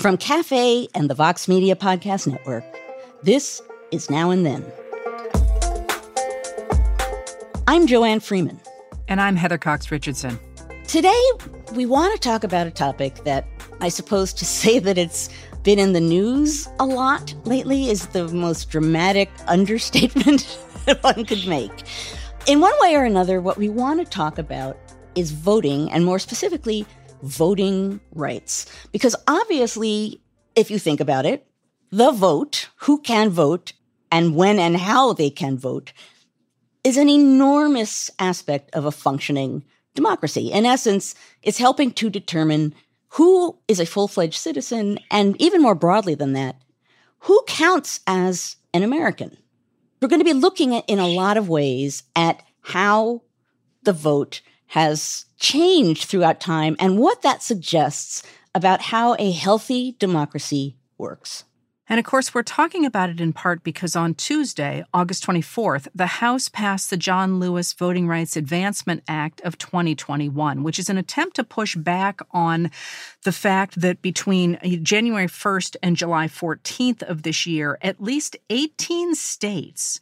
From Cafe and the Vox Media Podcast Network, this is Now and Then. I'm Joanne Freeman. And I'm Heather Cox Richardson. Today, we want to talk about a topic that I suppose to say that it's been in the news a lot lately is the most dramatic understatement one could make. In one way or another, what we want to talk about is voting, and more specifically, voting rights. Because obviously, if you think about it, the vote, who can vote, and when and how they can vote, is an enormous aspect of a functioning democracy. In essence, it's helping to determine who is a full fledged citizen, and even more broadly than that, who counts as an American. We're going to be looking at, in a lot of ways at how the vote has changed throughout time and what that suggests about how a healthy democracy works. And of course, we're talking about it in part because on Tuesday, August 24th, the House passed the John Lewis Voting Rights Advancement Act of 2021, which is an attempt to push back on the fact that between uh, January 1st and July 14th of this year, at least 18 states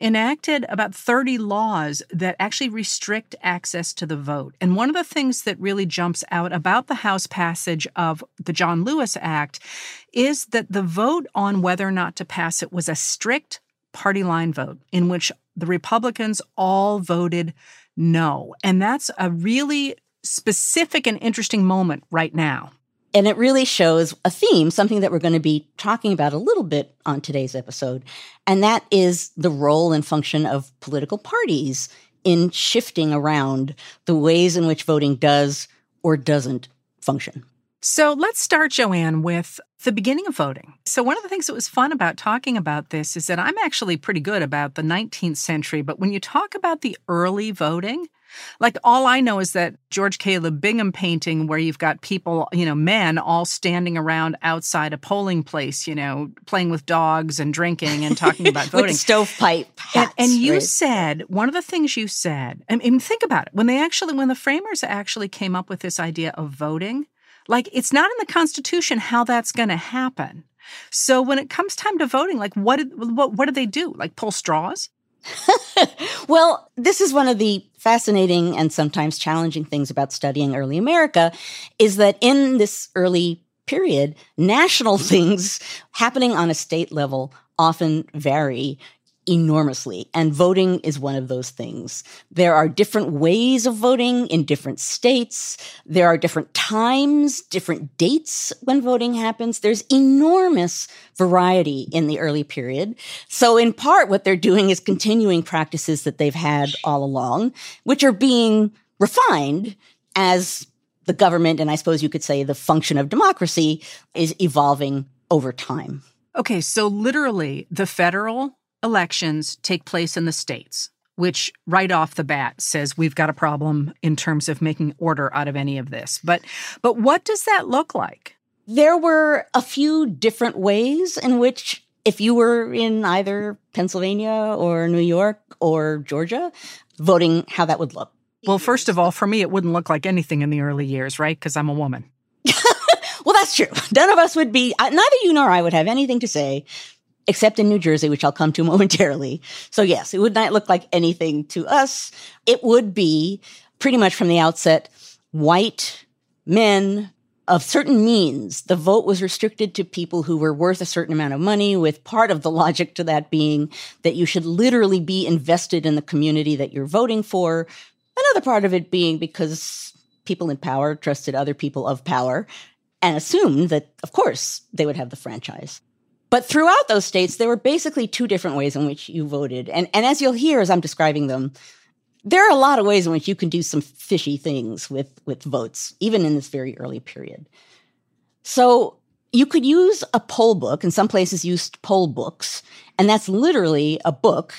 enacted about 30 laws that actually restrict access to the vote. And one of the things that really jumps out about the House passage of the John Lewis Act is that the vote on whether or not to pass it was a strict party line vote in which the Republicans all voted no. And that's a really specific and interesting moment right now. And it really shows a theme, something that we're going to be talking about a little bit on today's episode. And that is the role and function of political parties in shifting around the ways in which voting does or doesn't function. So let's start, Joanne, with the beginning of voting. So, one of the things that was fun about talking about this is that I'm actually pretty good about the 19th century, but when you talk about the early voting, like all I know is that George Caleb Bingham painting where you've got people, you know, men all standing around outside a polling place, you know, playing with dogs and drinking and talking about voting. stovepipe hats, and, and you right? said one of the things you said. I mean, think about it. When they actually, when the framers actually came up with this idea of voting, like it's not in the Constitution how that's going to happen. So when it comes time to voting, like what did what what do they do? Like pull straws? well, this is one of the fascinating and sometimes challenging things about studying early America is that in this early period, national things happening on a state level often vary enormously. And voting is one of those things. There are different ways of voting in different states. There are different times, different dates when voting happens. There's enormous variety in the early period. So in part, what they're doing is continuing practices that they've had all along, which are being refined as the government, and I suppose you could say the function of democracy is evolving over time. Okay, so literally the federal elections take place in the states, which right off the bat says we've got a problem in terms of making order out of any of this. But but what does that look like? There were a few different ways in which if you were in either Pennsylvania or New York or Georgia, voting how that would look. Well, first of all, for me, it wouldn't look like anything in the early years, right? Because I'm a woman. well, that's true. None of us would be, neither you nor I would have anything to say except in New Jersey, which I'll come to momentarily. So, yes, it would not look like anything to us. It would be pretty much from the outset white men of certain means. The vote was restricted to people who were worth a certain amount of money, with part of the logic to that being that you should literally be invested in the community that you're voting for. Another part of it being because people in power trusted other people of power and assumed that, of course, they would have the franchise. But throughout those states, there were basically two different ways in which you voted. And, and as you'll hear as I'm describing them, there are a lot of ways in which you can do some fishy things with, with votes, even in this very early period. So you could use a poll book, and some places used poll books, and that's literally a book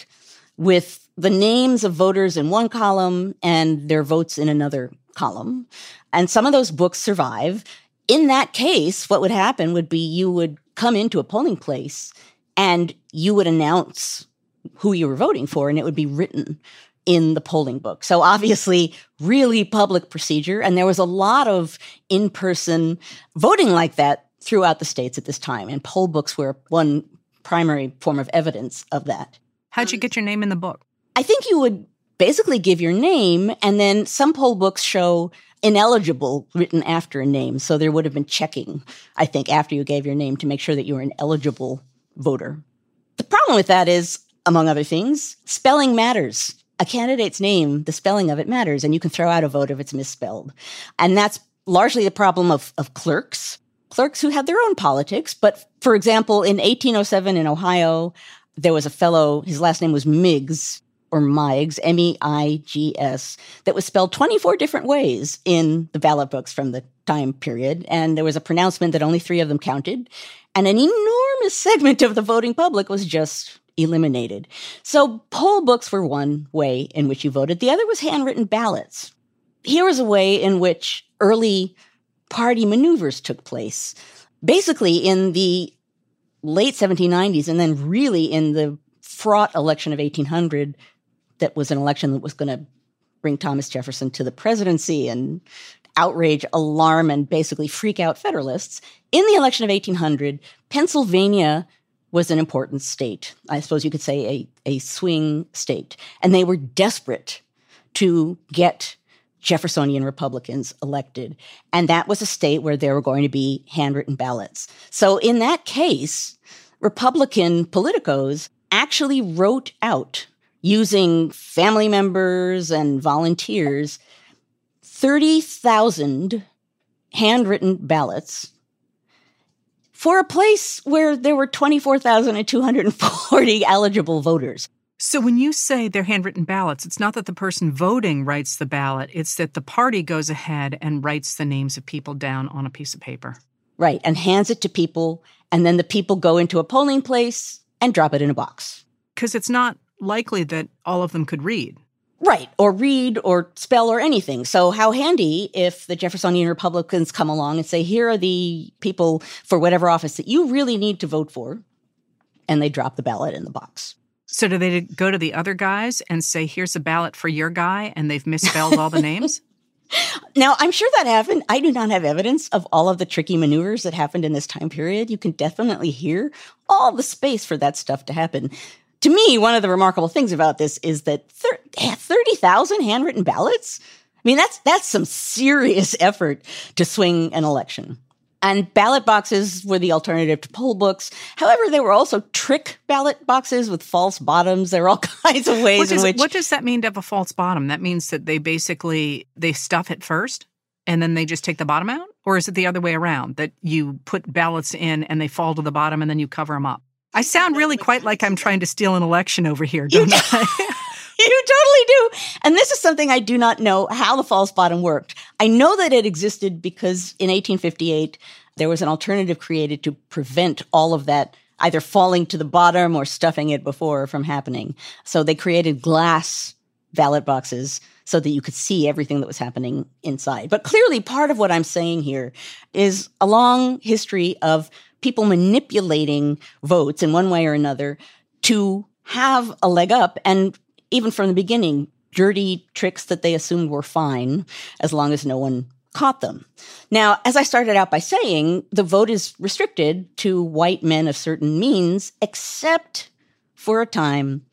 with the names of voters in one column and their votes in another column. And some of those books survive. In that case, what would happen would be you would come into a polling place and you would announce who you were voting for, and it would be written in the polling book. So obviously, really public procedure. And there was a lot of in person voting like that throughout the states at this time. And poll books were one primary form of evidence of that. How'd you get your name in the book? I think you would basically give your name, and then some poll books show ineligible written after a name. So there would have been checking, I think, after you gave your name to make sure that you were an eligible voter. The problem with that is, among other things, spelling matters. A candidate's name, the spelling of it matters, and you can throw out a vote if it's misspelled. And that's largely the problem of, of clerks, clerks who had their own politics. But for example, in 1807 in Ohio, there was a fellow, his last name was Meigs, or Meigs, M E I G S, that was spelled 24 different ways in the ballot books from the time period. And there was a pronouncement that only three of them counted. And an enormous segment of the voting public was just eliminated. So poll books were one way in which you voted. The other was handwritten ballots. Here was a way in which early party maneuvers took place. Basically, in the late 1790s, and then really in the fraught election of 1800, that was an election that was going to bring Thomas Jefferson to the presidency and outrage, alarm, and basically freak out Federalists. In the election of 1800, Pennsylvania was an important state. I suppose you could say a, a swing state. And they were desperate to get Jeffersonian Republicans elected. And that was a state where there were going to be handwritten ballots. So in that case, Republican politicos actually wrote out using family members and volunteers 30,000 handwritten ballots for a place where there were 24,240 eligible voters. So when you say they're handwritten ballots, it's not that the person voting writes the ballot, it's that the party goes ahead and writes the names of people down on a piece of paper. Right, and hands it to people, and then the people go into a polling place and drop it in a box. Because it's not likely that all of them could read. Right, or read or spell or anything. So, how handy if the Jeffersonian Republicans come along and say, here are the people for whatever office that you really need to vote for, and they drop the ballot in the box. So, do they go to the other guys and say, here's a ballot for your guy, and they've misspelled all the names? Now, I'm sure that happened. I do not have evidence of all of the tricky maneuvers that happened in this time period. You can definitely hear all the space for that stuff to happen to me, one of the remarkable things about this is that 30,000 handwritten ballots. I mean, that's, that's some serious effort to swing an election. And ballot boxes were the alternative to poll books. However, there were also trick ballot boxes with false bottoms. There are all kinds of ways in which. What does that mean to have a false bottom? That means that they basically they stuff it first and then they just take the bottom out, or is it the other way around that you put ballots in and they fall to the bottom and then you cover them up? I sound really quite like I'm trying to steal an election over here, don't you I? you totally do. And this is something I do not know how the false bottom worked. I know that it existed because in 1858, there was an alternative created to prevent all of that either falling to the bottom or stuffing it before from happening. So they created glass ballot boxes so that you could see everything that was happening inside. But clearly, part of what I'm saying here is a long history of people manipulating votes in one way or another to have a leg up. And even from the beginning, dirty tricks that they assumed were fine as long as no one caught them. Now, as I started out by saying, the vote is restricted to white men of certain means, except for a time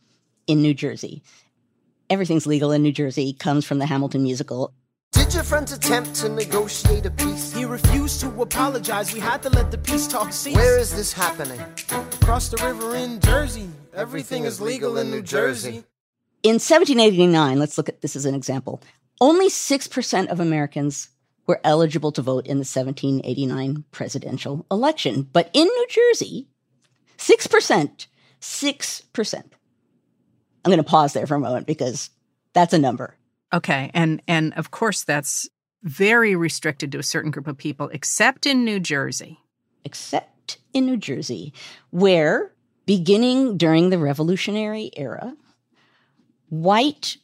in New Jersey. Everything's legal in New Jersey comes from the Hamilton musical. Did your friends attempt to negotiate a peace? He refused to apologize. We had to let the peace talk cease. Where is this happening? Across the river in Jersey. Everything is legal in New Jersey. In 1789, let's look at this as an example. Only 6% of Americans were eligible to vote in the 1789 presidential election. But in New Jersey, 6%, 6%. I'm going to pause there for a moment because that's a number. Okay, and and of course that's very restricted to a certain group of people, except in New Jersey. except in New Jersey, where beginning during the Revolutionary era, white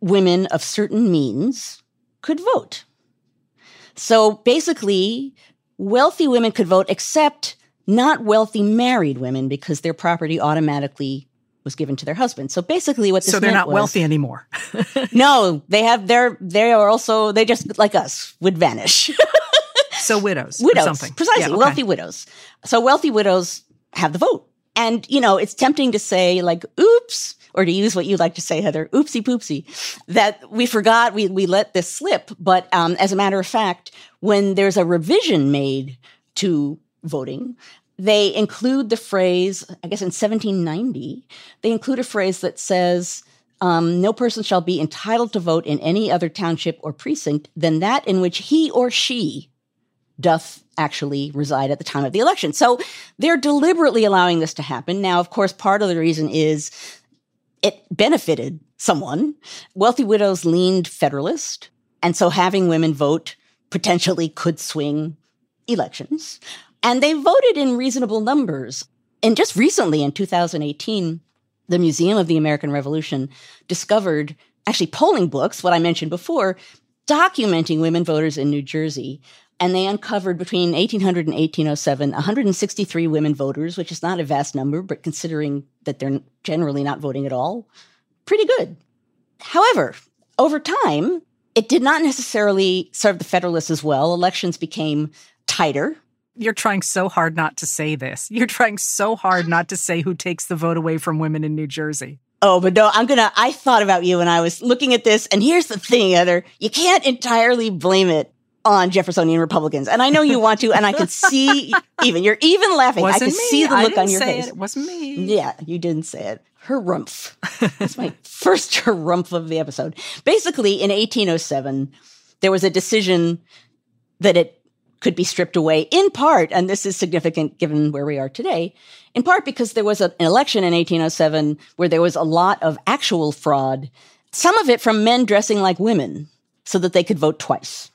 women of certain means could vote. So basically, wealthy women could vote, except not wealthy married women because their property automatically was given to their husband. So basically, what this so they're not was, wealthy anymore. no, they have their they are also they just like us would vanish. so widows, widows, something precisely yeah, okay. wealthy widows. So wealthy widows have the vote, and you know it's tempting to say like, "Oops." Or to use what you like to say, Heather, oopsie poopsie, that we forgot, we, we let this slip. But um, as a matter of fact, when there's a revision made to voting, they include the phrase, I guess in 1790, they include a phrase that says, um, no person shall be entitled to vote in any other township or precinct than that in which he or she doth actually reside at the time of the election. So they're deliberately allowing this to happen. Now, of course, part of the reason is it benefited someone. Wealthy widows leaned Federalist. And so having women vote potentially could swing elections. And they voted in reasonable numbers. And just recently, in 2018, the Museum of the American Revolution discovered actually polling books, what I mentioned before, documenting women voters in New Jersey. And they uncovered between 1800 and 1807 163 women voters, which is not a vast number, but considering that they're generally not voting at all, pretty good. However, over time, it did not necessarily serve the Federalists as well. Elections became tighter. You're trying so hard not to say this. You're trying so hard not to say who takes the vote away from women in New Jersey. Oh, but no, I'm gonna. I thought about you when I was looking at this, and here's the thing, Heather. You can't entirely blame it on Jeffersonian Republicans, and I know you want to, and I can see even you're even laughing. Wasn't I can me. see the look on your say face. It. it wasn't me. Yeah, you didn't say it. Harumph. That's my first harumph of the episode. Basically, in 1807, there was a decision that it could be stripped away in part, and this is significant given where we are today, in part because there was an election in 1807 where there was a lot of actual fraud, some of it from men dressing like women so that they could vote twice.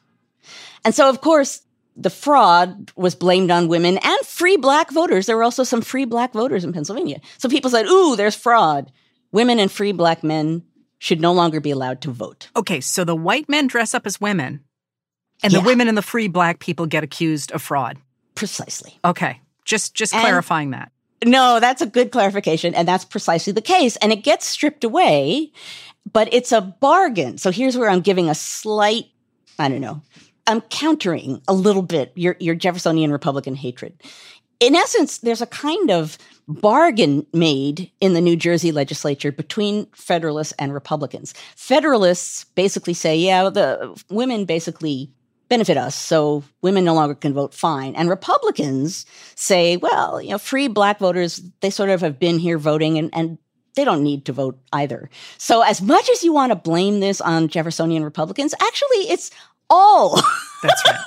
And so, of course, the fraud was blamed on women and free black voters. There were also some free black voters in Pennsylvania. So people said, ooh, there's fraud. Women and free black men should no longer be allowed to vote. Okay, so the white men dress up as women, and Yeah. the women and the free black people get accused of fraud. Precisely. Okay, just just And- clarifying that. No, that's a good clarification. And that's precisely the case. And it gets stripped away, but it's a bargain. So here's where I'm giving a slight, I don't know, I'm countering a little bit your, your Jeffersonian Republican hatred. In essence, there's a kind of bargain made in the New Jersey legislature between Federalists and Republicans. Federalists basically say, yeah, the women basically benefit us, so women no longer can vote fine. And Republicans say, well, you know, free black voters, they sort of have been here voting and, and they don't need to vote either. So as much as you want to blame this on Jeffersonian Republicans, actually it's all That's right.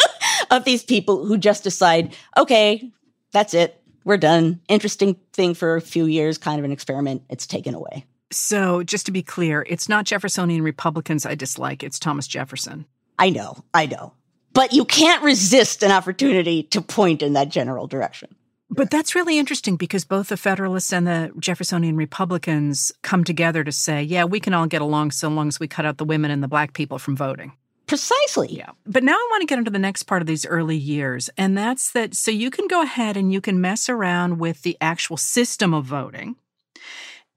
of these people who just decide, okay, that's it. We're done. Interesting thing for a few years, kind of an experiment. It's taken away. so, just to be clear, it's not Jeffersonian Republicans I dislike, it's Thomas Jefferson. I know, I know. But you can't resist an opportunity to point in that general direction. But that's really interesting because both the Federalists and the Jeffersonian Republicans come together to say, yeah, we can all get along so long as we cut out the women and the black people from voting. Precisely. Yeah. But now I want to get into the next part of these early years. And that's that so you can go ahead and you can mess around with the actual system of voting.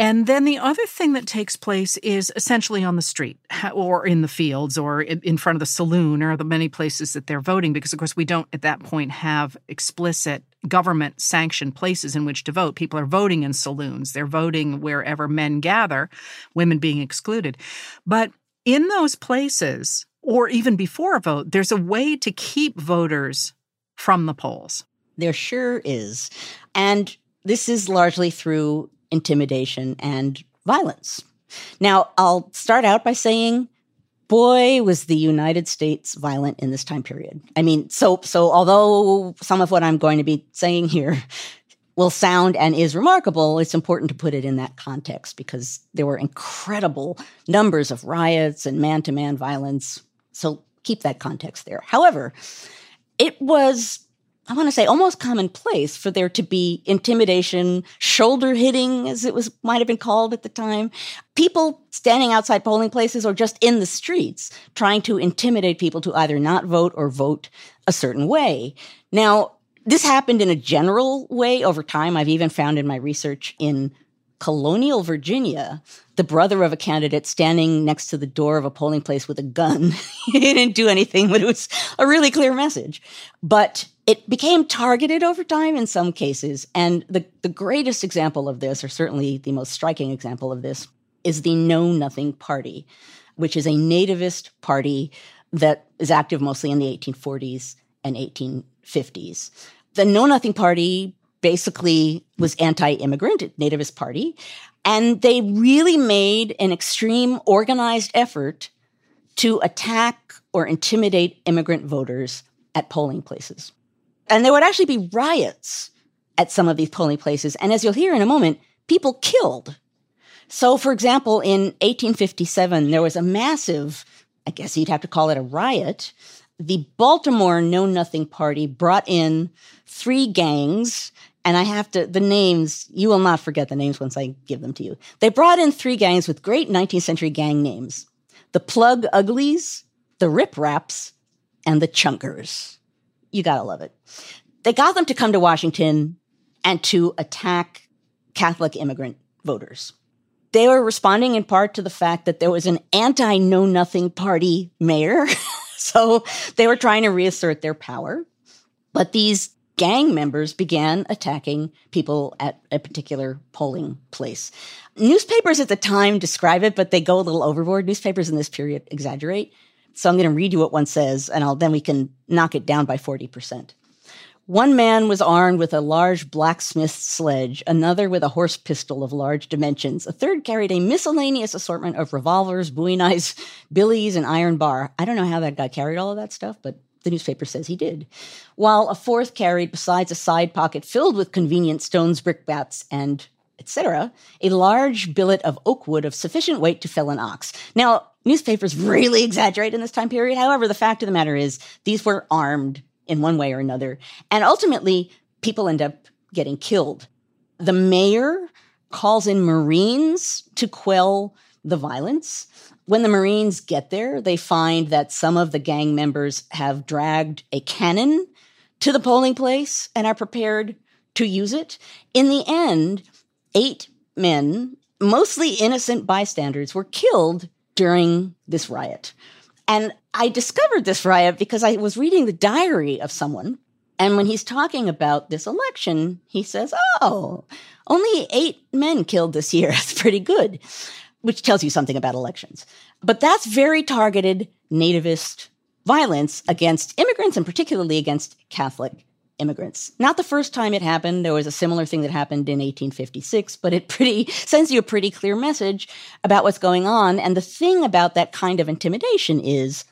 And then the other thing that takes place is essentially on the street or in the fields or in front of the saloon or the many places that they're voting, because of course we don't at that point have explicit government sanctioned places in which to vote. People are voting in saloons, they're voting wherever men gather, women being excluded. But in those places, or even before a vote, there's a way to keep voters from the polls. There sure is. And this is largely through intimidation and violence. Now, I'll start out by saying, boy, was the United States violent in this time period. I mean, so so although some of what I'm going to be saying here will sound and is remarkable, it's important to put it in that context because there were incredible numbers of riots and man-to-man violence. So keep that context there. However, it was I want to say almost commonplace for there to be intimidation, shoulder hitting, as it was might have been called at the time. People standing outside polling places or just in the streets trying to intimidate people to either not vote or vote a certain way. Now, this happened in a general way over time. I've even found in my research in colonial Virginia, the brother of a candidate standing next to the door of a polling place with a gun. he didn't do anything, but it was a really clear message. But it became targeted over time in some cases. And the, the greatest example of this, or certainly the most striking example of this, is the Know Nothing Party, which is a nativist party that is active mostly in the 1840s and 1850s. The Know Nothing Party basically was anti-immigrant, nativist party, and they really made an extreme organized effort to attack or intimidate immigrant voters at polling places. And there would actually be riots at some of these polling places. And as you'll hear in a moment, people killed. So, for example, in 1857, there was a massive, I guess you'd have to call it a riot. The Baltimore Know Nothing Party brought in three gangs and I have to, the names, you will not forget the names once I give them to you. They brought in three gangs with great 19th century gang names the Plug Uglies, the Rip Raps, and the Chunkers. You gotta love it. They got them to come to Washington and to attack Catholic immigrant voters. They were responding in part to the fact that there was an anti Know Nothing Party mayor. so they were trying to reassert their power. But these gang members began attacking people at a particular polling place. Newspapers at the time describe it, but they go a little overboard. Newspapers in this period exaggerate. So I'm going to read you what one says, and I'll, then we can knock it down by 40%. One man was armed with a large blacksmith's sledge, another with a horse pistol of large dimensions. A third carried a miscellaneous assortment of revolvers, bowie knives, billies, and iron bar. I don't know how that guy carried all of that stuff, but the newspaper says he did. While a fourth carried, besides a side pocket filled with convenient stones, brickbats, and etc., a large billet of oak wood of sufficient weight to fell an ox. Now, newspapers really exaggerate in this time period. However, the fact of the matter is, these were armed in one way or another. And ultimately, people end up getting killed. The mayor calls in Marines to quell the violence. When the Marines get there, they find that some of the gang members have dragged a cannon to the polling place and are prepared to use it. In the end, eight men, mostly innocent bystanders, were killed during this riot. And I discovered this riot because I was reading the diary of someone. And when he's talking about this election, he says, Oh, only eight men killed this year. That's pretty good which tells you something about elections. But that's very targeted nativist violence against immigrants and particularly against Catholic immigrants. Not the first time it happened. There was a similar thing that happened in 1856, but it pretty sends you a pretty clear message about what's going on. And the thing about that kind of intimidation is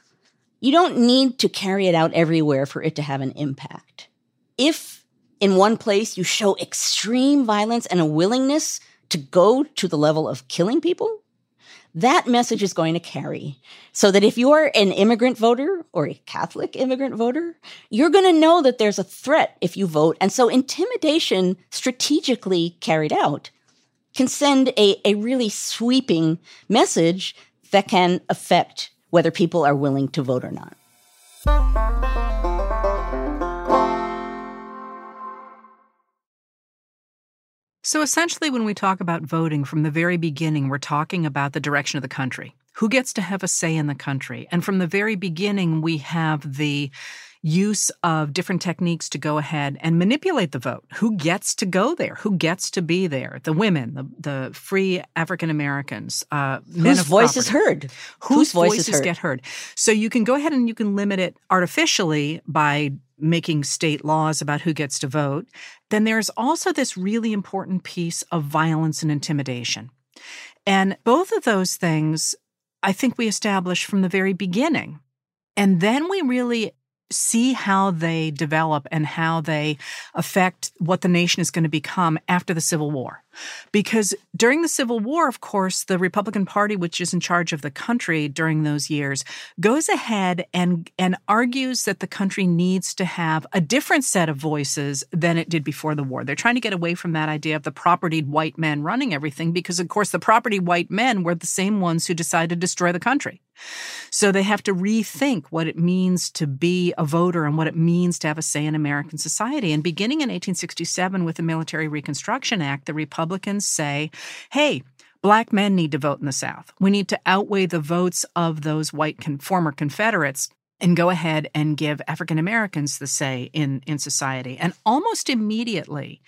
you don't need to carry it out everywhere for it to have an impact. If in one place you show extreme violence and a willingness to go to the level of killing people, that message is going to carry. So that if you're an immigrant voter or a Catholic immigrant voter, you're going to know that there's a threat if you vote. And so intimidation strategically carried out can send a, a really sweeping message that can affect whether people are willing to vote or not. So essentially, when we talk about voting from the very beginning, we're talking about the direction of the country. Who gets to have a say in the country? And from the very beginning, we have the use of different techniques to go ahead and manipulate the vote. Who gets to go there? Who gets to be there? The women, the, the free African Americans, uh, men whose voice is heard, whose, whose voices heard. get heard. So you can go ahead and you can limit it artificially by making state laws about who gets to vote, then there's also this really important piece of violence and intimidation. And both of those things, I think we established from the very beginning. And then we really see how they develop and how they affect what the nation is going to become after the Civil War. Because during the Civil War, of course, the Republican Party, which is in charge of the country during those years, goes ahead and, and argues that the country needs to have a different set of voices than it did before the war. They're trying to get away from that idea of the propertied white men running everything because, of course, the property white men were the same ones who decided to destroy the country. So they have to rethink what it means to be a voter and what it means to have a say in American society. And beginning in 1867 with the Military Reconstruction Act, the Republicans say, hey, black men need to vote in the South. We need to outweigh the votes of those white con- former Confederates and go ahead and give African Americans the say in, in society. And almost immediately,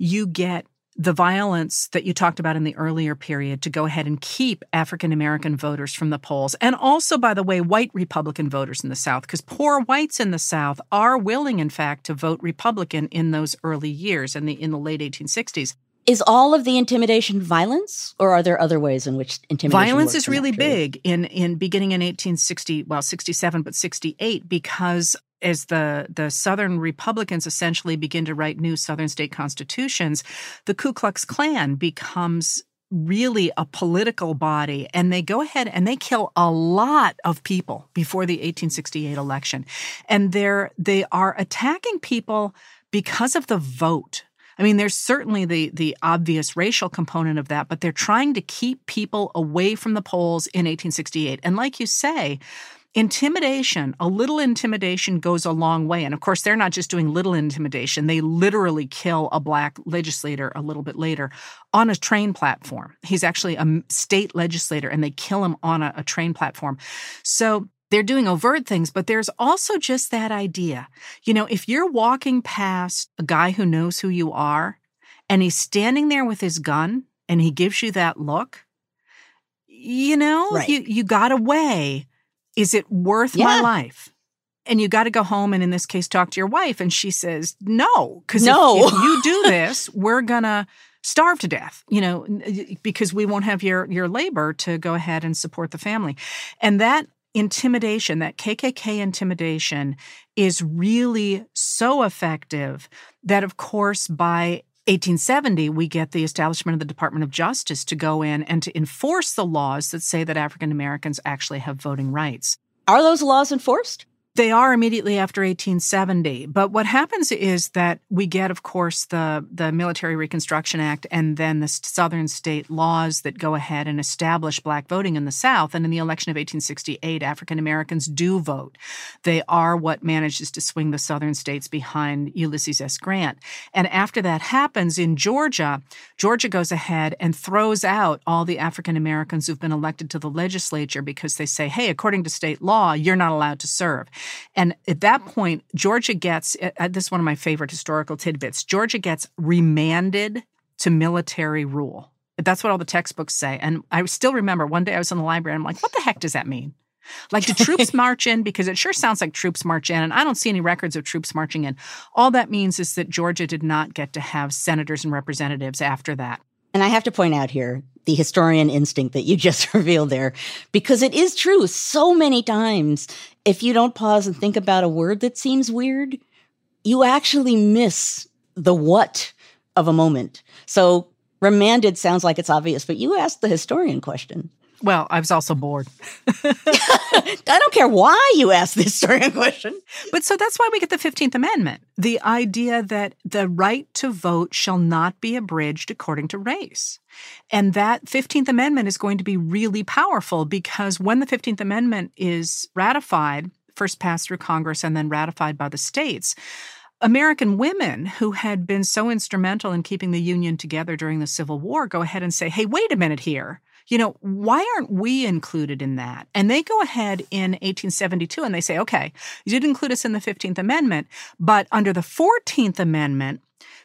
you get the violence that you talked about in the earlier period to go ahead and keep African American voters from the polls. And also, by the way, white Republican voters in the South, because poor whites in the South are willing, in fact, to vote Republican in those early years in the in the late 1860s. Is all of the intimidation violence, or are there other ways in which intimidation? Violence is really big in in beginning in 1860, well, 67, but 68, because as the, the Southern Republicans essentially begin to write new Southern state constitutions, the Ku Klux Klan becomes really a political body and they go ahead and they kill a lot of people before the 1868 election and they're they are attacking people because of the vote I mean, there's certainly the the obvious racial component of that, but they're trying to keep people away from the polls in 1868. And like you say, Intimidation, a little intimidation goes a long way. And of course, they're not just doing little intimidation, they literally kill a black legislator a little bit later on a train platform. He's actually a state legislator and they kill him on a, a train platform. So they're doing overt things, but there's also just that idea. You know, if you're walking past a guy who knows who you are and he's standing there with his gun and he gives you that look, you know, right. you, you got away is it worth yeah. my life? And you got to go home and in this case talk to your wife. And she says, no, because no. if, if you do this, we're going to starve to death, you know, because we won't have your, your labor to go ahead and support the family. And that intimidation, that KKK intimidation is really so effective that, of course, by 1870, we get the establishment of the Department of Justice to go in and to enforce the laws that say that African Americans actually have voting rights. Are those laws enforced? They are immediately after 1870. But what happens is that we get, of course, the, the Military Reconstruction Act and then the southern state laws that go ahead and establish black voting in the South. And in the election of 1868, African Americans do vote. They are what manages to swing the southern states behind Ulysses S. Grant. And after that happens in Georgia, Georgia goes ahead and throws out all the African Americans who've been elected to the legislature because they say, hey, according to state law, you're not allowed to serve. And at that point, Georgia gets uh, uh, this is one of my favorite historical tidbits Georgia gets remanded to military rule. That's what all the textbooks say. And I still remember one day I was in the library and I'm like, what the heck does that mean? Like, do troops march in? Because it sure sounds like troops march in, and I don't see any records of troops marching in. All that means is that Georgia did not get to have senators and representatives after that. And I have to point out here the historian instinct that you just revealed there, because it is true. So many times, if you don't pause and think about a word that seems weird, you actually miss the what of a moment. So remanded sounds like it's obvious, but you asked the historian question. Well, I was also bored. I don't care why you asked this historian question. But so that's why we get the 15th Amendment the idea that the right to vote shall not be abridged according to race. And that 15th Amendment is going to be really powerful because when the 15th Amendment is ratified, first passed through Congress and then ratified by the states, American women who had been so instrumental in keeping the Union together during the Civil War go ahead and say, hey, wait a minute here you know, why aren't we included in that? And they go ahead in 1872 and they say, okay, you did include us in the 15th Amendment, but under the 14th Amendment,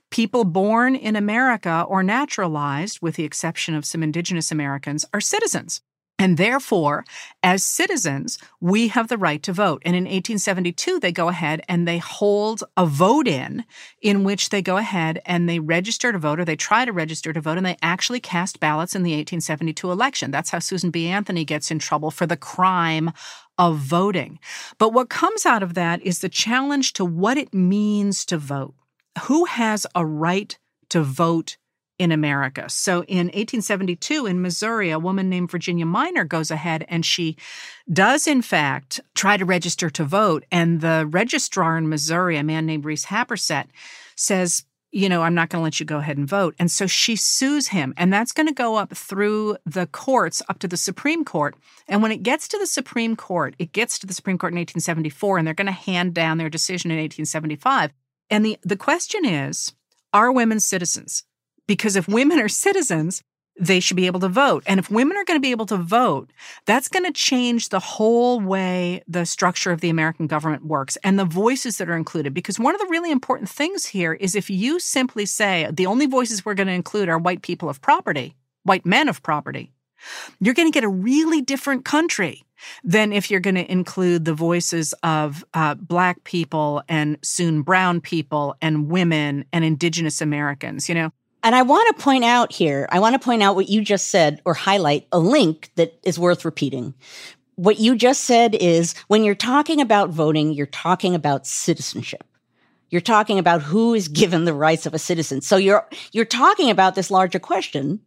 people born in America or naturalized, with the exception of some indigenous Americans, are citizens. And therefore, as citizens, we have the right to vote. And in 1872, they go ahead and they hold a vote in, in which they go ahead and they register to vote or they try to register to vote and they actually cast ballots in the 1872 election. That's how Susan B. Anthony gets in trouble for the crime of voting. But what comes out of that is the challenge to what it means to vote. Who has a right to vote in America? So in 1872 in Missouri, a woman named Virginia Minor goes ahead and she does, in fact, try to register to vote. And the registrar in Missouri, a man named Reese Happersett, says, you know, I'm not going to let you go ahead and vote. And so she sues him, and that's going to go up through the courts up to the Supreme Court. And when it gets to the Supreme Court, it gets to the Supreme Court in 1874, and they're going to hand down their decision in 1875. And the, the question is are women citizens? Because if women are citizens, they should be able to vote. And if women are going to be able to vote, that's going to change the whole way the structure of the American government works and the voices that are included. Because one of the really important things here is if you simply say the only voices we're going to include are white people of property, white men of property, you're going to get a really different country than if you're going to include the voices of uh, black people and soon brown people and women and indigenous Americans. You know, and I want to point out here, I want to point out what you just said or highlight a link that is worth repeating. What you just said is when you're talking about voting, you're talking about citizenship. You're talking about who is given the rights of a citizen. So you're, you're talking about this larger question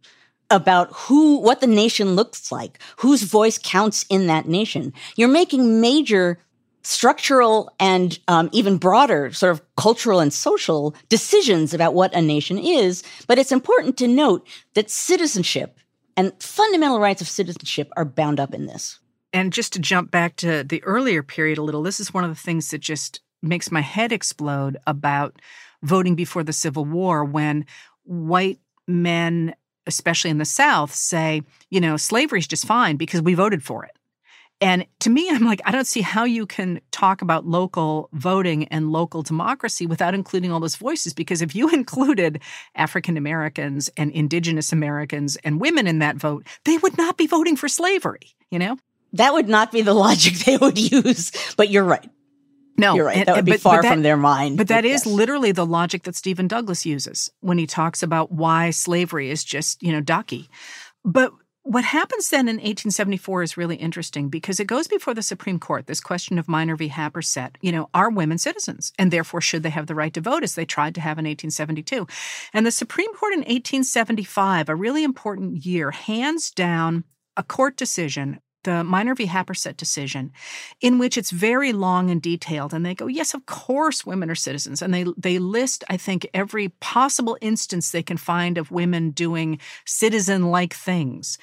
about who, what the nation looks like, whose voice counts in that nation. You're making major structural and um, even broader sort of cultural and social decisions about what a nation is. But it's important to note that citizenship and fundamental rights of citizenship are bound up in this. And just to jump back to the earlier period a little, this is one of the things that just makes my head explode about voting before the Civil War when white men, especially in the South, say, you know, slavery is just fine because we voted for it. And to me, I'm like, I don't see how you can talk about local voting and local democracy without including all those voices. Because if you included African Americans and Indigenous Americans and women in that vote, they would not be voting for slavery, you know? That would not be the logic they would use. But you're right. No, you're right. That would be but, far but that, from their mind. But that is yes. literally the logic that Stephen Douglas uses when he talks about why slavery is just, you know, ducky. But what happens then in 1874 is really interesting because it goes before the Supreme Court, this question of Minor v. Happersett. You know, are women citizens? And therefore, should they have the right to vote as they tried to have in 1872? And the Supreme Court in 1875, a really important year, hands down a court decision the Minor v. Happersett decision, in which it's very long and detailed. And they go, yes, of course, women are citizens. And they, they list, I think, every possible instance they can find of women doing citizen like things.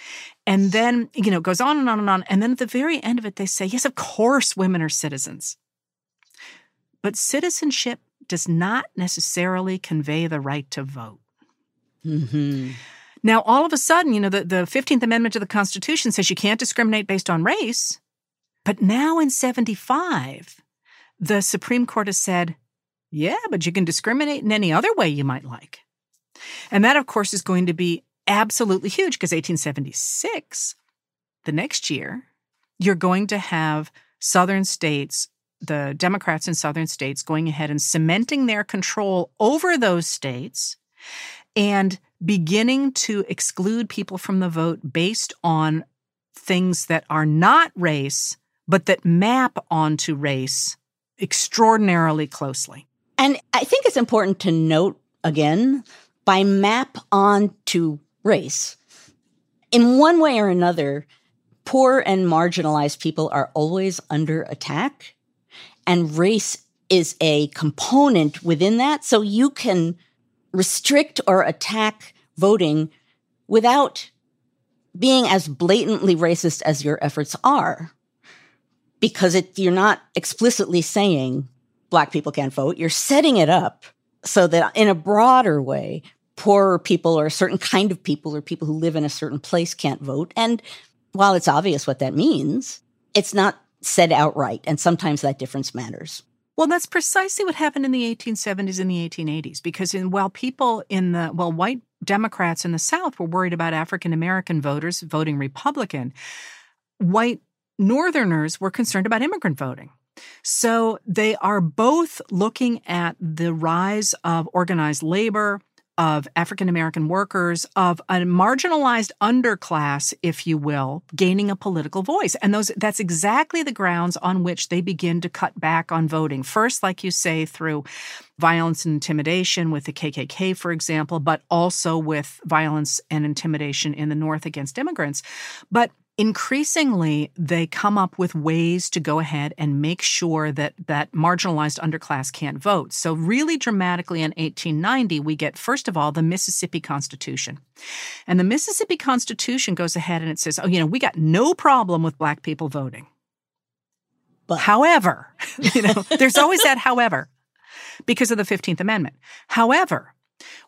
And then, you know, goes on and on and on. And then at the very end of it, they say, yes, of course, women are citizens. But citizenship does not necessarily convey the right to vote. Mm-hmm. Now, all of a sudden, you know, the, the 15th Amendment to the Constitution says you can't discriminate based on race. But now in 75, the Supreme Court has said, yeah, but you can discriminate in any other way you might like. And that, of course, is going to be absolutely huge because 1876, the next year, you're going to have Southern states, the Democrats in Southern states, going ahead and cementing their control over those states and beginning to exclude people from the vote based on things that are not race, but that map onto race extraordinarily closely. And I think it's important to note again by map onto race, in one way or another, poor and marginalized people are always under attack, and race is a component within that. So you can restrict or attack voting without being as blatantly racist as your efforts are. Because it, you're not explicitly saying black people can't vote. You're setting it up so that in a broader way, poorer people or a certain kind of people or people who live in a certain place can't vote. And while it's obvious what that means, it's not said outright. And sometimes that difference matters. Well, that's precisely what happened in the 1870s and the 1880s, because in, while people in the, well, white Democrats in the South were worried about African American voters voting Republican, white Northerners were concerned about immigrant voting. So they are both looking at the rise of organized labor, of African American workers, of a marginalized underclass, if you will, gaining a political voice. And those that's exactly the grounds on which they begin to cut back on voting. First, like you say, through violence and intimidation with the KKK, for example, but also with violence and intimidation in the North against immigrants. But increasingly they come up with ways to go ahead and make sure that that marginalized underclass can't vote. So really dramatically in 1890 we get first of all the mississippi constitution. And the mississippi constitution goes ahead and it says oh you know we got no problem with black people voting. But however you know there's always that however because of the 15th amendment. However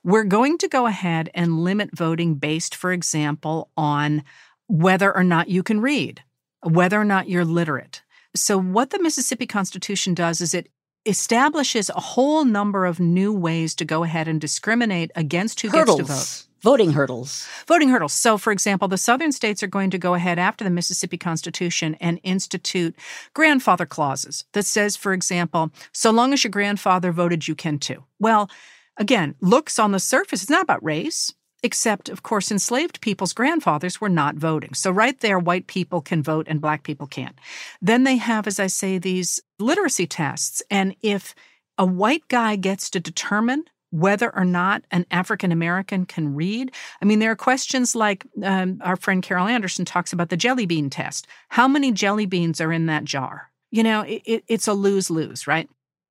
we're going to go ahead and limit voting based for example on whether or not you can read, whether or not you're literate. So, what the Mississippi Constitution does is it establishes a whole number of new ways to go ahead and discriminate against who hurdles. gets to vote. Voting hurdles. Voting hurdles. So, for example, the southern states are going to go ahead after the Mississippi Constitution and institute grandfather clauses that says, for example, so long as your grandfather voted, you can too. Well, again, looks on the surface, it's not about race. Except, of course, enslaved people's grandfathers were not voting. So, right there, white people can vote and black people can't. Then they have, as I say, these literacy tests. And if a white guy gets to determine whether or not an African American can read. I mean, there are questions like um, our friend Carol Anderson talks about the jelly bean test. How many jelly beans are in that jar? You know, it, it, it's a lose lose, right?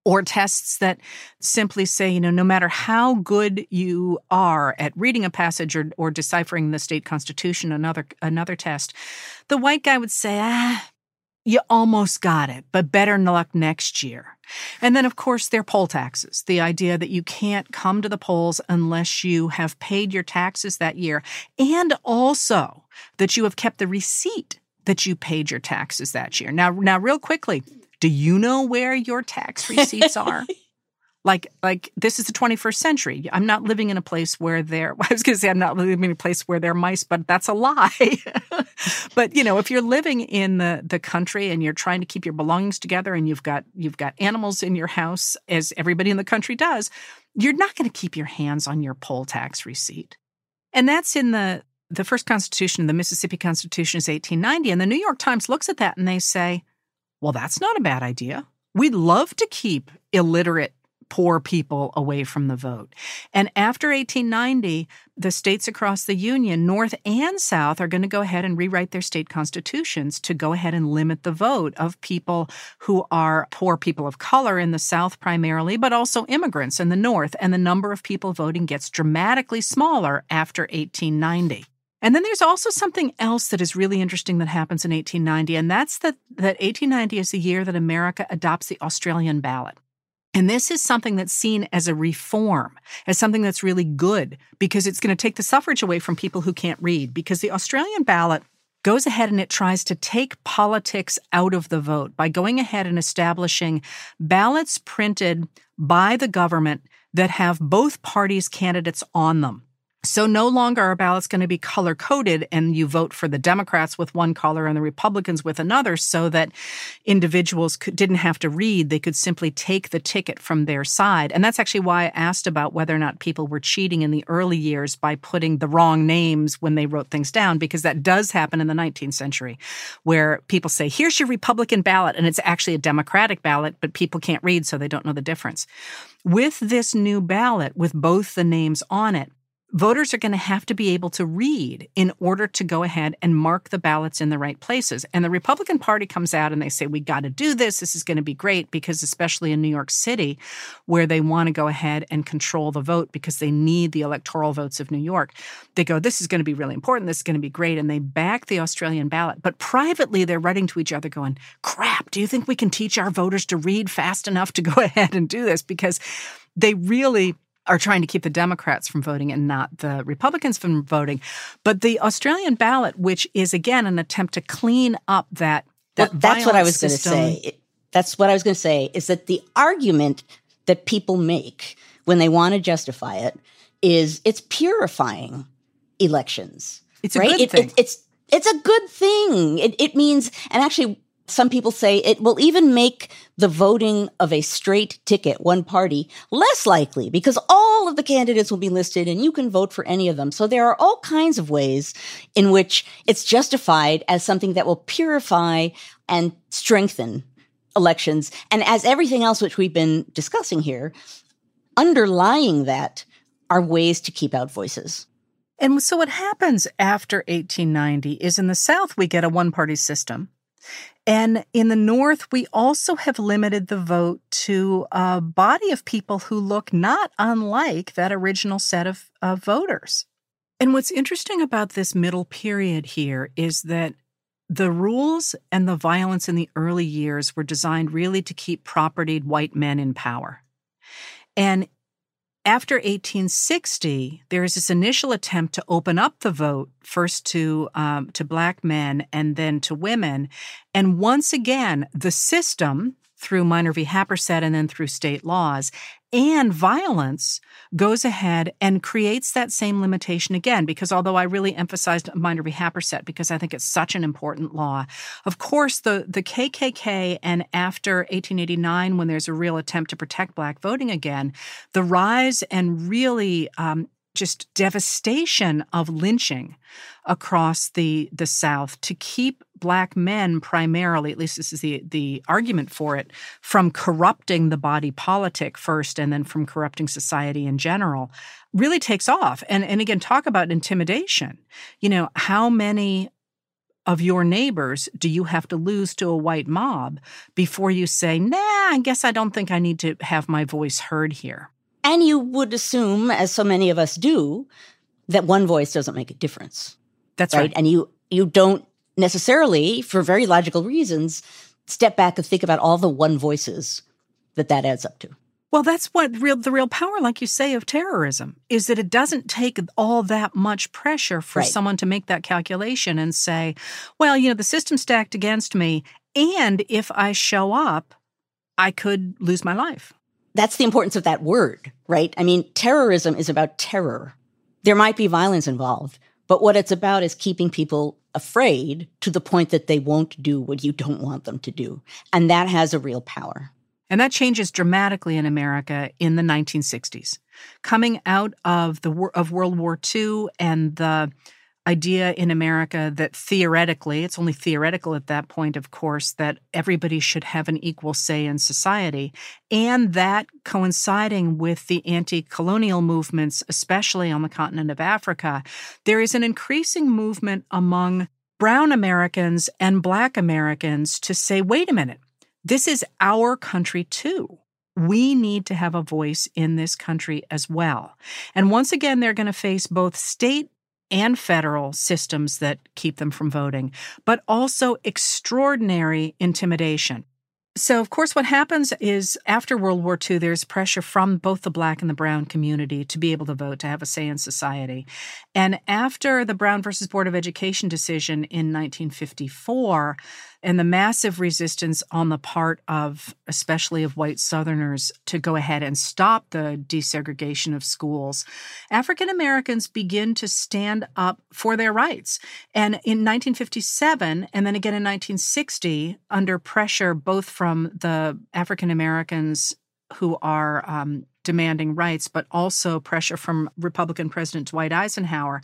Or tests that simply say, you know, no matter how good you are at reading a passage or, or deciphering the state constitution, another another test, the white guy would say, ah, you almost got it, but better luck next year. And then, of course, there are poll taxes. The idea that you can't come to the polls unless you have paid your taxes that year, and also that you have kept the receipt that you paid your taxes that year. Now, now, real quickly, do you know where your tax receipts are? like like this is the 21st century. I'm not living in a place where there i was going to say i'm not living in a place where there are mice but that's a lie. But you know if you're living in the the country and you're trying to keep your belongings together and you've got you've got animals in your house as everybody in the country does you're not going to keep your hands on your poll tax receipt. And that's in the the first constitution the mississippi constitution is 1890 and the new york times looks at that and they say well, that's not a bad idea. We'd love to keep illiterate poor people away from the vote. And after 1890, the states across the Union, North and South, are going to go ahead and rewrite their state constitutions to go ahead and limit the vote of people who are poor people of color in the South primarily, but also immigrants in the North. And the number of people voting gets dramatically smaller after 1890. And then there's also something else that is really interesting that happens in 1890, and that's that, that 1890 is the year that America adopts the Australian ballot. And this is something that's seen as a reform, as something that's really good, because it's going to take the suffrage away from people who can't read. Because the Australian ballot goes ahead and it tries to take politics out of the vote by going ahead and establishing ballots printed by the government that have both parties' candidates on them. So no longer are ballots going to be color coded and you vote for the Democrats with one color and the Republicans with another so that individuals could, didn't have to read. They could simply take the ticket from their side. And that's actually why I asked about whether or not people were cheating in the early years by putting the wrong names when they wrote things down, because that does happen in the 19th century where people say, here's your Republican ballot. And it's actually a Democratic ballot, but people can't read, so they don't know the difference. With this new ballot, with both the names on it, voters are going to have to be able to read in order to go ahead and mark the ballots in the right places. And the Republican Party comes out and they say, we got to do this. This is going to be great because, especially in New York City, where they want to go ahead and control the vote because they need the electoral votes of New York, they go, this is going to be really important. This is going to be great. And they back the Australian ballot. But privately, they're writing to each other going, crap, do you think we can teach our voters to read fast enough to go ahead and do this? Because they really are trying to keep the Democrats from voting and not the Republicans from voting. But the Australian ballot, which is again an attempt to clean up that, that well, that's what I was going to say. That's what I was going to say is that the argument that people make when they want to justify it is it's purifying elections. It's a right? good it, thing. It, it's it's a good thing. It, it means, and actually, Some people say it will even make the voting of a straight ticket, one party, less likely because all of the candidates will be listed and you can vote for any of them. So there are all kinds of ways in which it's justified as something that will purify and strengthen elections. And as everything else which we've been discussing here, underlying that are ways to keep out voices. And so what happens after 1890 is in the South, we get a one party system. And in the North, we also have limited the vote to a body of people who look not unlike that original set of, of voters. And what's interesting about this middle period here is that the rules and the violence in the early years were designed really to keep propertied white men in power. And after 1860, there is this initial attempt to open up the vote first to um, to black men and then to women, and once again, the system through Minor v. Happersett and then through state laws and violence goes ahead and creates that same limitation again. Because although I really emphasized Minor v. Happersett because I think it's such an important law, of course, the, the KKK and after 1889, when there's a real attempt to protect black voting again, the rise and really um, just devastation of lynching across the the South to keep black men primarily, at least this is the the argument for it, from corrupting the body politic first and then from corrupting society in general, really takes off. And and again, talk about intimidation. You know, how many of your neighbors do you have to lose to a white mob before you say, nah, I guess I don't think I need to have my voice heard here? And you would assume, as so many of us do, that one voice doesn't make a difference. That's right. right. And you you don't necessarily, for very logical reasons, step back and think about all the one voices that that adds up to. Well, that's what real the real power, like you say, of terrorism is that it doesn't take all that much pressure for right. someone to make that calculation and say, well, you know, the system's stacked against me, and if I show up, I could lose my life that's the importance of that word, right? I mean, terrorism is about terror. There might be violence involved, but what it's about is keeping people afraid to the point that they won't do what you don't want them to do. And that has a real power. And that changes dramatically in America in the 1960s. Coming out of the of World War II and the idea in America that theoretically, it's only theoretical at that point, of course, that everybody should have an equal say in society. And that coinciding with the anti colonial movements, especially on the continent of Africa, there is an increasing movement among brown Americans and black Americans to say, wait a minute, this is our country too we need to have a voice in this country as well. And once again, they're going to face both state and federal systems that keep them from voting, but also extraordinary intimidation. So, of course, what happens is after World War II, there's pressure from both the black and the brown community to be able to vote, to have a say in society. And after the Brown versus Board of Education decision in 1954, and the massive resistance on the part of, especially of white Southerners, to go ahead and stop the desegregation of schools, African Americans begin to stand up for their rights. And in 1957, and then again in 1960, under pressure both from the African Americans who are um, demanding rights, but also pressure from Republican President Dwight Eisenhower,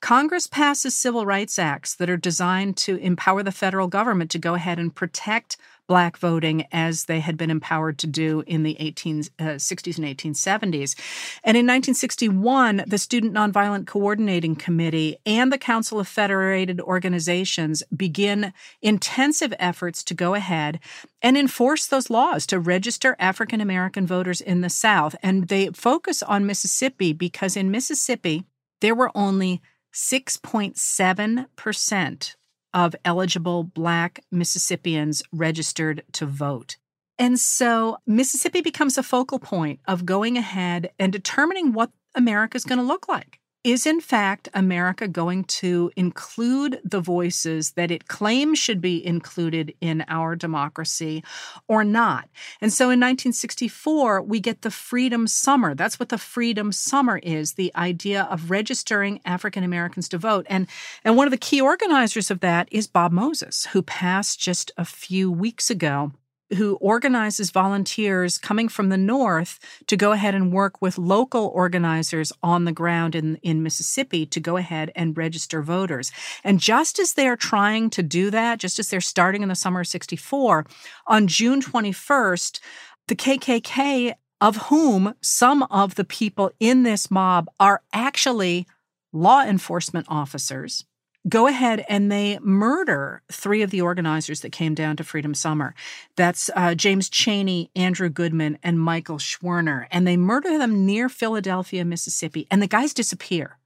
Congress passes civil rights acts that are designed to empower the federal government to go ahead and protect black voting as they had been empowered to do in the 1860s uh, and 1870s. And in 1961, the Student Nonviolent Coordinating Committee and the Council of Federated Organizations begin intensive efforts to go ahead and enforce those laws to register African American voters in the South. And they focus on Mississippi because in Mississippi, there were only 6.7% of eligible Black Mississippians registered to vote. And so Mississippi becomes a focal point of going ahead and determining what America is going to look like. Is in fact America going to include the voices that it claims should be included in our democracy or not? And so in 1964, we get the Freedom Summer. That's what the Freedom Summer is the idea of registering African Americans to vote. And, and one of the key organizers of that is Bob Moses, who passed just a few weeks ago who organizes volunteers coming from the north to go ahead and work with local organizers on the ground in, in Mississippi to go ahead and register voters. And just as they're trying to do that, just as they're starting in the summer of 64, on June 21st, the KKK, of whom some of the people in this mob are actually law enforcement officers, go ahead and they murder three of the organizers that came down to Freedom Summer. That's uh, James Chaney, Andrew Goodman, and Michael Schwerner. And they murder them near Philadelphia, Mississippi, and the guys disappear.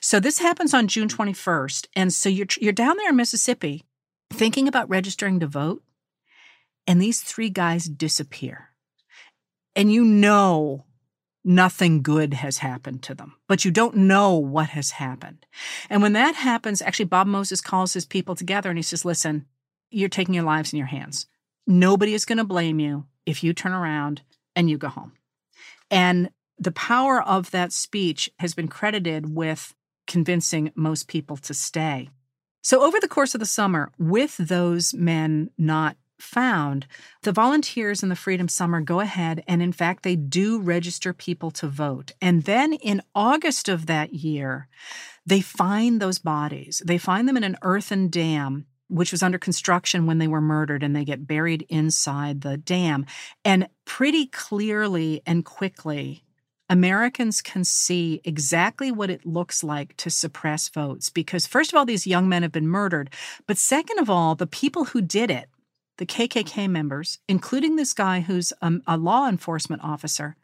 So this happens on June 21st. And so you're, you're down there in Mississippi thinking about registering to vote, and these three guys disappear. And you know nothing good has happened to them, but you don't know what has happened. And when that happens, actually, Bob Moses calls his people together and he says, Listen, you're taking your lives in your hands. Nobody is going to blame you if you turn around and you go home. And the power of that speech has been credited with convincing most people to stay. So, over the course of the summer, with those men not found, the volunteers in the Freedom Summer go ahead and, in fact, they do register people to vote. And then in August of that year, they find those bodies. They find them in an earthen dam. Which was under construction when they were murdered, and they get buried inside the dam. And pretty clearly and quickly, Americans can see exactly what it looks like to suppress votes because, first of all, these young men have been murdered. But second of all, the people who did it, the KKK members, including this guy who's a, a law enforcement officer,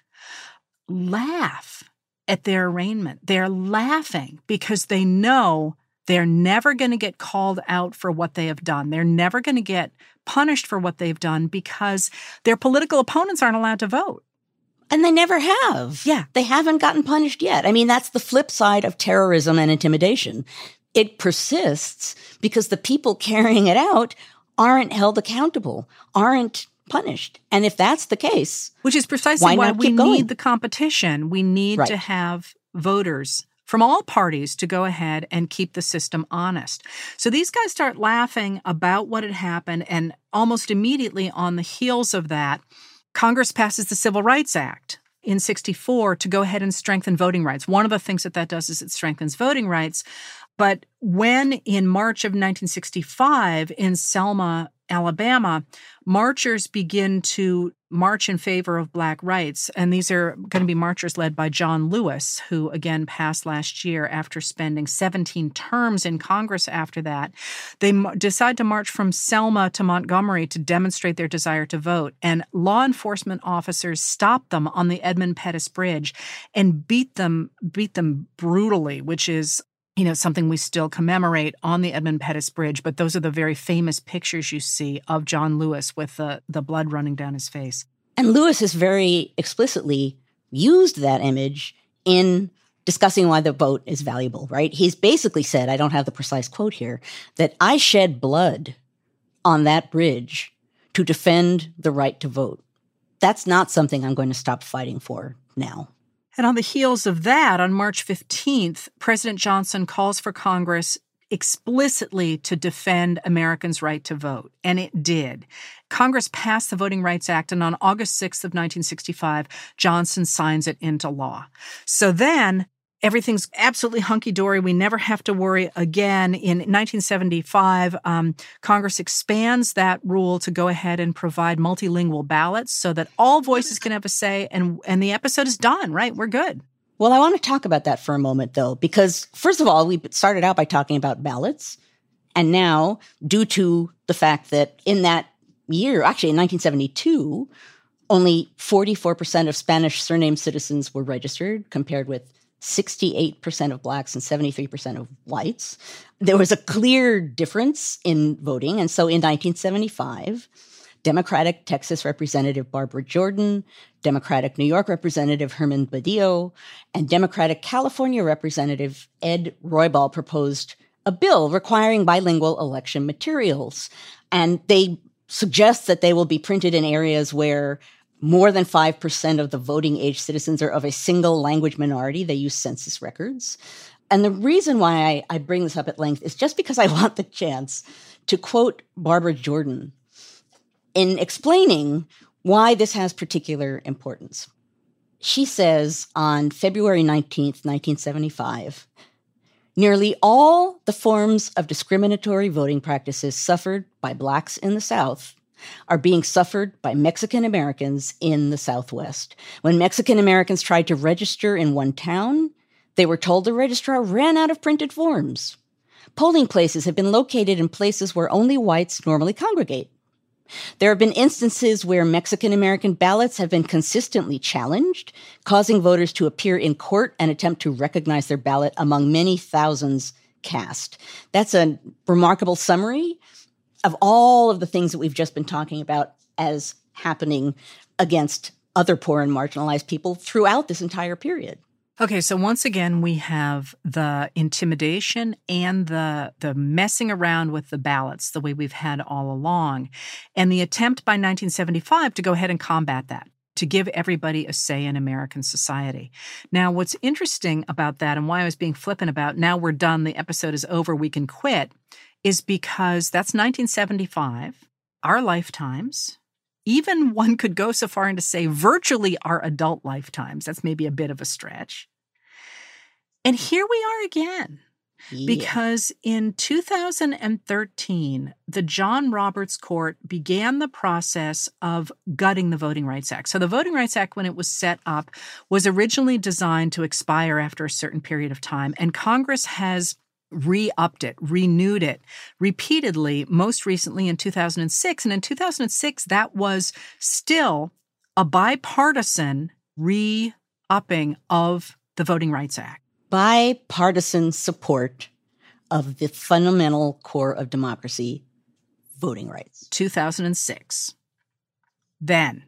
laugh at their arraignment. They're laughing because they know they're never going to get called out for what they have done. They're never going to get punished for what they've done because their political opponents aren't allowed to vote. And they never have. Yeah. They haven't gotten punished yet. I mean, that's the flip side of terrorism and intimidation. It persists because the people carrying it out aren't held accountable, aren't punished. And if that's the case, which is precisely why, why we need the competition, we need right. to have voters from all parties to go ahead and keep the system honest. So these guys start laughing about what had happened, and almost immediately on the heels of that, Congress passes the Civil Rights Act in 64 to go ahead and strengthen voting rights. One of the things that that does is it strengthens voting rights. But when in March of 1965 in Selma, Alabama, marchers begin to march in favor of Black rights. And these are going to be marchers led by John Lewis, who again passed last year after spending 17 terms in Congress after that. They decide to march from Selma to Montgomery to demonstrate their desire to vote. And law enforcement officers stop them on the Edmund Pettus Bridge and beat them, beat them brutally, which is you know, something we still commemorate on the Edmund Pettus Bridge, but those are the very famous pictures you see of John Lewis with the, the blood running down his face. And Lewis has very explicitly used that image in discussing why the vote is valuable, right? He's basically said, I don't have the precise quote here, that I shed blood on that bridge to defend the right to vote. That's not something I'm going to stop fighting for now. And on the heels of that, on March 15th, President Johnson calls for Congress explicitly to defend Americans' right to vote. And it did. Congress passed the Voting Rights Act, and on August 6th of 1965, Johnson signs it into law. So then everything's absolutely hunky dory. We never have to worry again. In 1975, um, Congress expands that rule to go ahead and provide multilingual ballots so that all voices can have a say, and and the episode is done. Right, we're good. Well, I want to talk about that for a moment, though, because first of all, we started out by talking about ballots, and now, due to the fact that in that year, actually in 1972, only 44% of Spanish surname citizens were registered, compared with 68% of blacks and 73% of whites. There was a clear difference in voting. And so in 1975, Democratic Texas Representative Barbara Jordan, Democratic New York Representative Herman Badillo, and Democratic California Representative Ed Roybal proposed a bill requiring bilingual election materials. And they suggest that they will be printed in areas where more than 5% of the voting age citizens are of a single language minority. They use census records. And the reason why I, I bring this up at length is just because I want the chance to quote Barbara Jordan in explaining why this has particular importance. She says on February 19th, 1975, nearly all the forms of discriminatory voting practices suffered by blacks in the South are being suffered by Mexican Americans in the Southwest. When Mexican Americans tried to register in one town, they were told the registrar ran out of printed forms. Polling places have been located in places where only whites normally congregate. There have been instances where Mexican American ballots have been consistently challenged, causing voters to appear in court and attempt to recognize their ballot among many thousands cast. That's a remarkable summary of all of the things that we've just been talking about as happening against other poor and marginalized people throughout this entire period. Okay, so once again we have the intimidation and the the messing around with the ballots the way we've had all along and the attempt by 1975 to go ahead and combat that to give everybody a say in American society. Now, what's interesting about that and why I was being flippant about now we're done, the episode is over, we can quit, is because that's 1975, our lifetimes, even one could go so far and to say virtually our adult lifetimes. That's maybe a bit of a stretch. And here we are again. Yeah. Because in 2013, the John Roberts Court began the process of gutting the Voting Rights Act. So, the Voting Rights Act, when it was set up, was originally designed to expire after a certain period of time. And Congress has re upped it, renewed it repeatedly, most recently in 2006. And in 2006, that was still a bipartisan re upping of the Voting Rights Act. Bipartisan support of the fundamental core of democracy, voting rights. 2006. Then,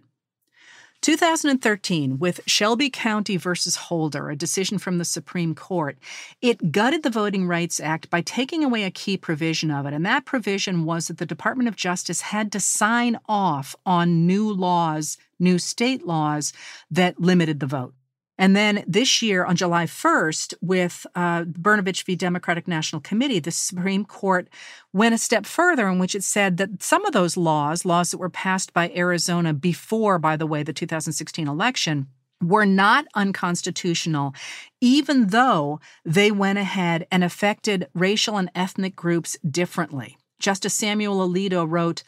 2013, with Shelby County versus Holder, a decision from the Supreme Court, it gutted the Voting Rights Act by taking away a key provision of it. And that provision was that the Department of Justice had to sign off on new laws, new state laws that limited the vote. And then this year, on July 1st, with uh, Brnovich v. Democratic National Committee, the Supreme Court went a step further in which it said that some of those laws, laws that were passed by Arizona before, by the way, the 2016 election, were not unconstitutional, even though they went ahead and affected racial and ethnic groups differently. Justice Samuel Alito wrote,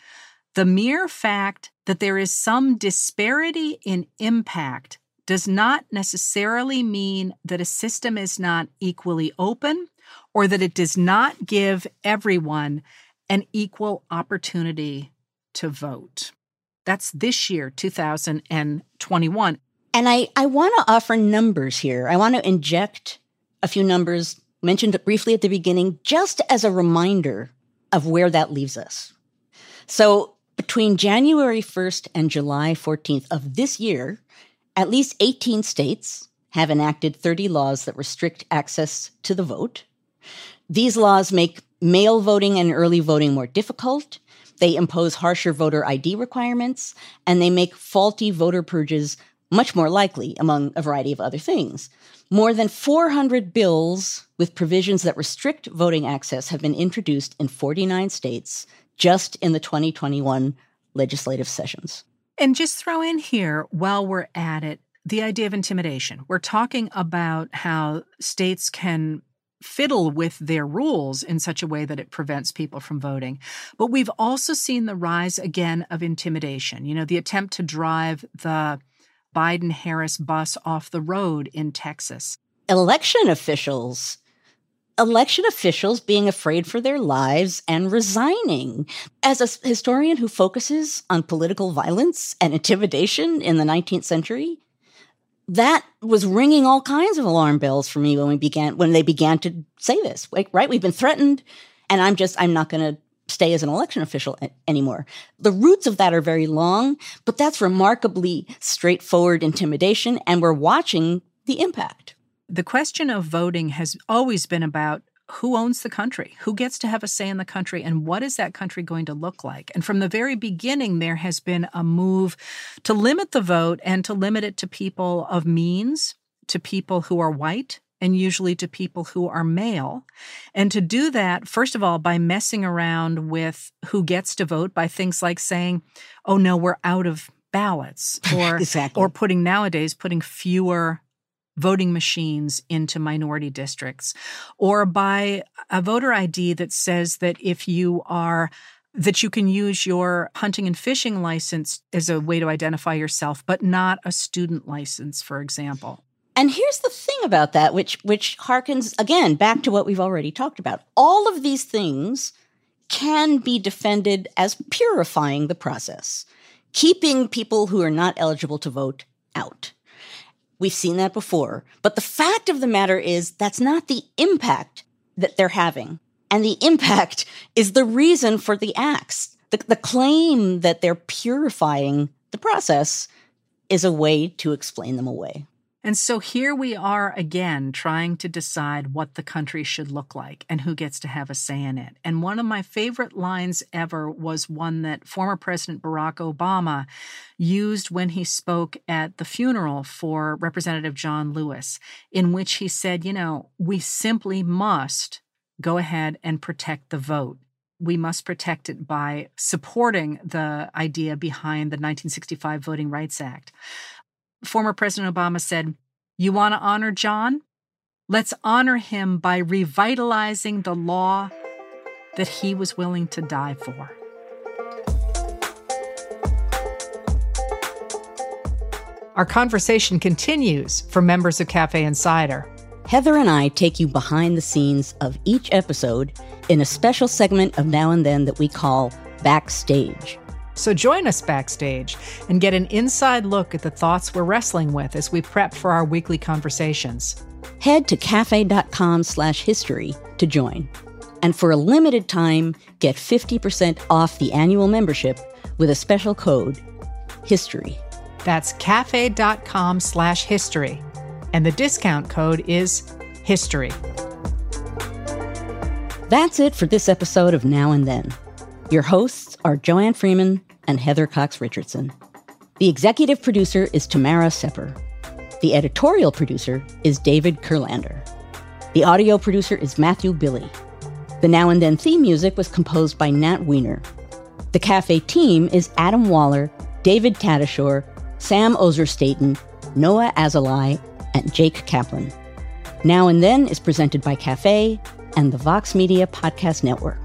the mere fact that there is some disparity in impact does not necessarily mean that a system is not equally open or that it does not give everyone an equal opportunity to vote. That's this year, 2021. And I, I want to offer numbers here. I want to inject a few numbers mentioned briefly at the beginning, just as a reminder of where that leaves us. So between January 1st and July 14th of this year, at least 18 states have enacted 30 laws that restrict access to the vote. These laws make mail voting and early voting more difficult. They impose harsher voter ID requirements, and they make faulty voter purges much more likely, among a variety of other things. More than 400 bills with provisions that restrict voting access have been introduced in 49 states just in the 2021 legislative sessions. And just throw in here while we're at it the idea of intimidation. We're talking about how states can fiddle with their rules in such a way that it prevents people from voting. But we've also seen the rise again of intimidation. You know, the attempt to drive the Biden Harris bus off the road in Texas. Election officials election officials being afraid for their lives and resigning. As a historian who focuses on political violence and intimidation in the 19th century, that was ringing all kinds of alarm bells for me when we began when they began to say this. Like, right, we've been threatened, and I'm just I'm not going to stay as an election official anymore. The roots of that are very long, but that's remarkably straightforward intimidation, and we're watching the impact. The question of voting has always been about who owns the country, who gets to have a say in the country, and what is that country going to look like. And from the very beginning, there has been a move to limit the vote and to limit it to people of means, to people who are white, and usually to people who are male. And to do that, first of all, by messing around with who gets to vote by things like saying, oh no, we're out of ballots, or, exactly. or putting nowadays, putting fewer voting machines into minority districts, or by a voter ID that says that if you are that you can use your hunting and fishing license as a way to identify yourself, but not a student license, for example. And here's the thing about that, which which harkens again back to what we've already talked about. All of these things can be defended as purifying the process, keeping people who are not eligible to vote out. We've seen that before. But the fact of the matter is that's not the impact that they're having. And the impact is the reason for the acts. The, the claim that they're purifying the process is a way to explain them away. And so here we are again trying to decide what the country should look like and who gets to have a say in it. And one of my favorite lines ever was one that former President Barack Obama used when he spoke at the funeral for Representative John Lewis, in which he said, You know, we simply must go ahead and protect the vote we must protect it by supporting the idea behind the 1965 Voting Rights Act former President Obama said, You want to honor John? Let's honor him by revitalizing the law that he was willing to die for. Our conversation continues for members of Cafe Insider. Heather and I take you behind the scenes of each episode in a special segment of Now and Then that we call Backstage. So join us backstage and get an inside look at the thoughts we're wrestling with as we prep for our weekly conversations. Head to cafe.com slash history to join. And for a limited time, get 50% off the annual membership with a special code, HISTORY. That's cafe.com slash history. And the discount code is HISTORY. That's it for this episode of Now and Then. Your hosts are Joanne Freeman and Heather Cox Richardson. The executive producer is Tamara Sepper. The editorial producer is David Kurlander. The audio producer is Matthew Billy. The Now and Then theme music was composed by Nat Weiner. The cafe team is Adam Waller, David Tatasciore, Sam Ozer-Staton, Noah Azulai, and Jake Kaplan. Now and Then is presented by Cafe and the Vox Media Podcast Network.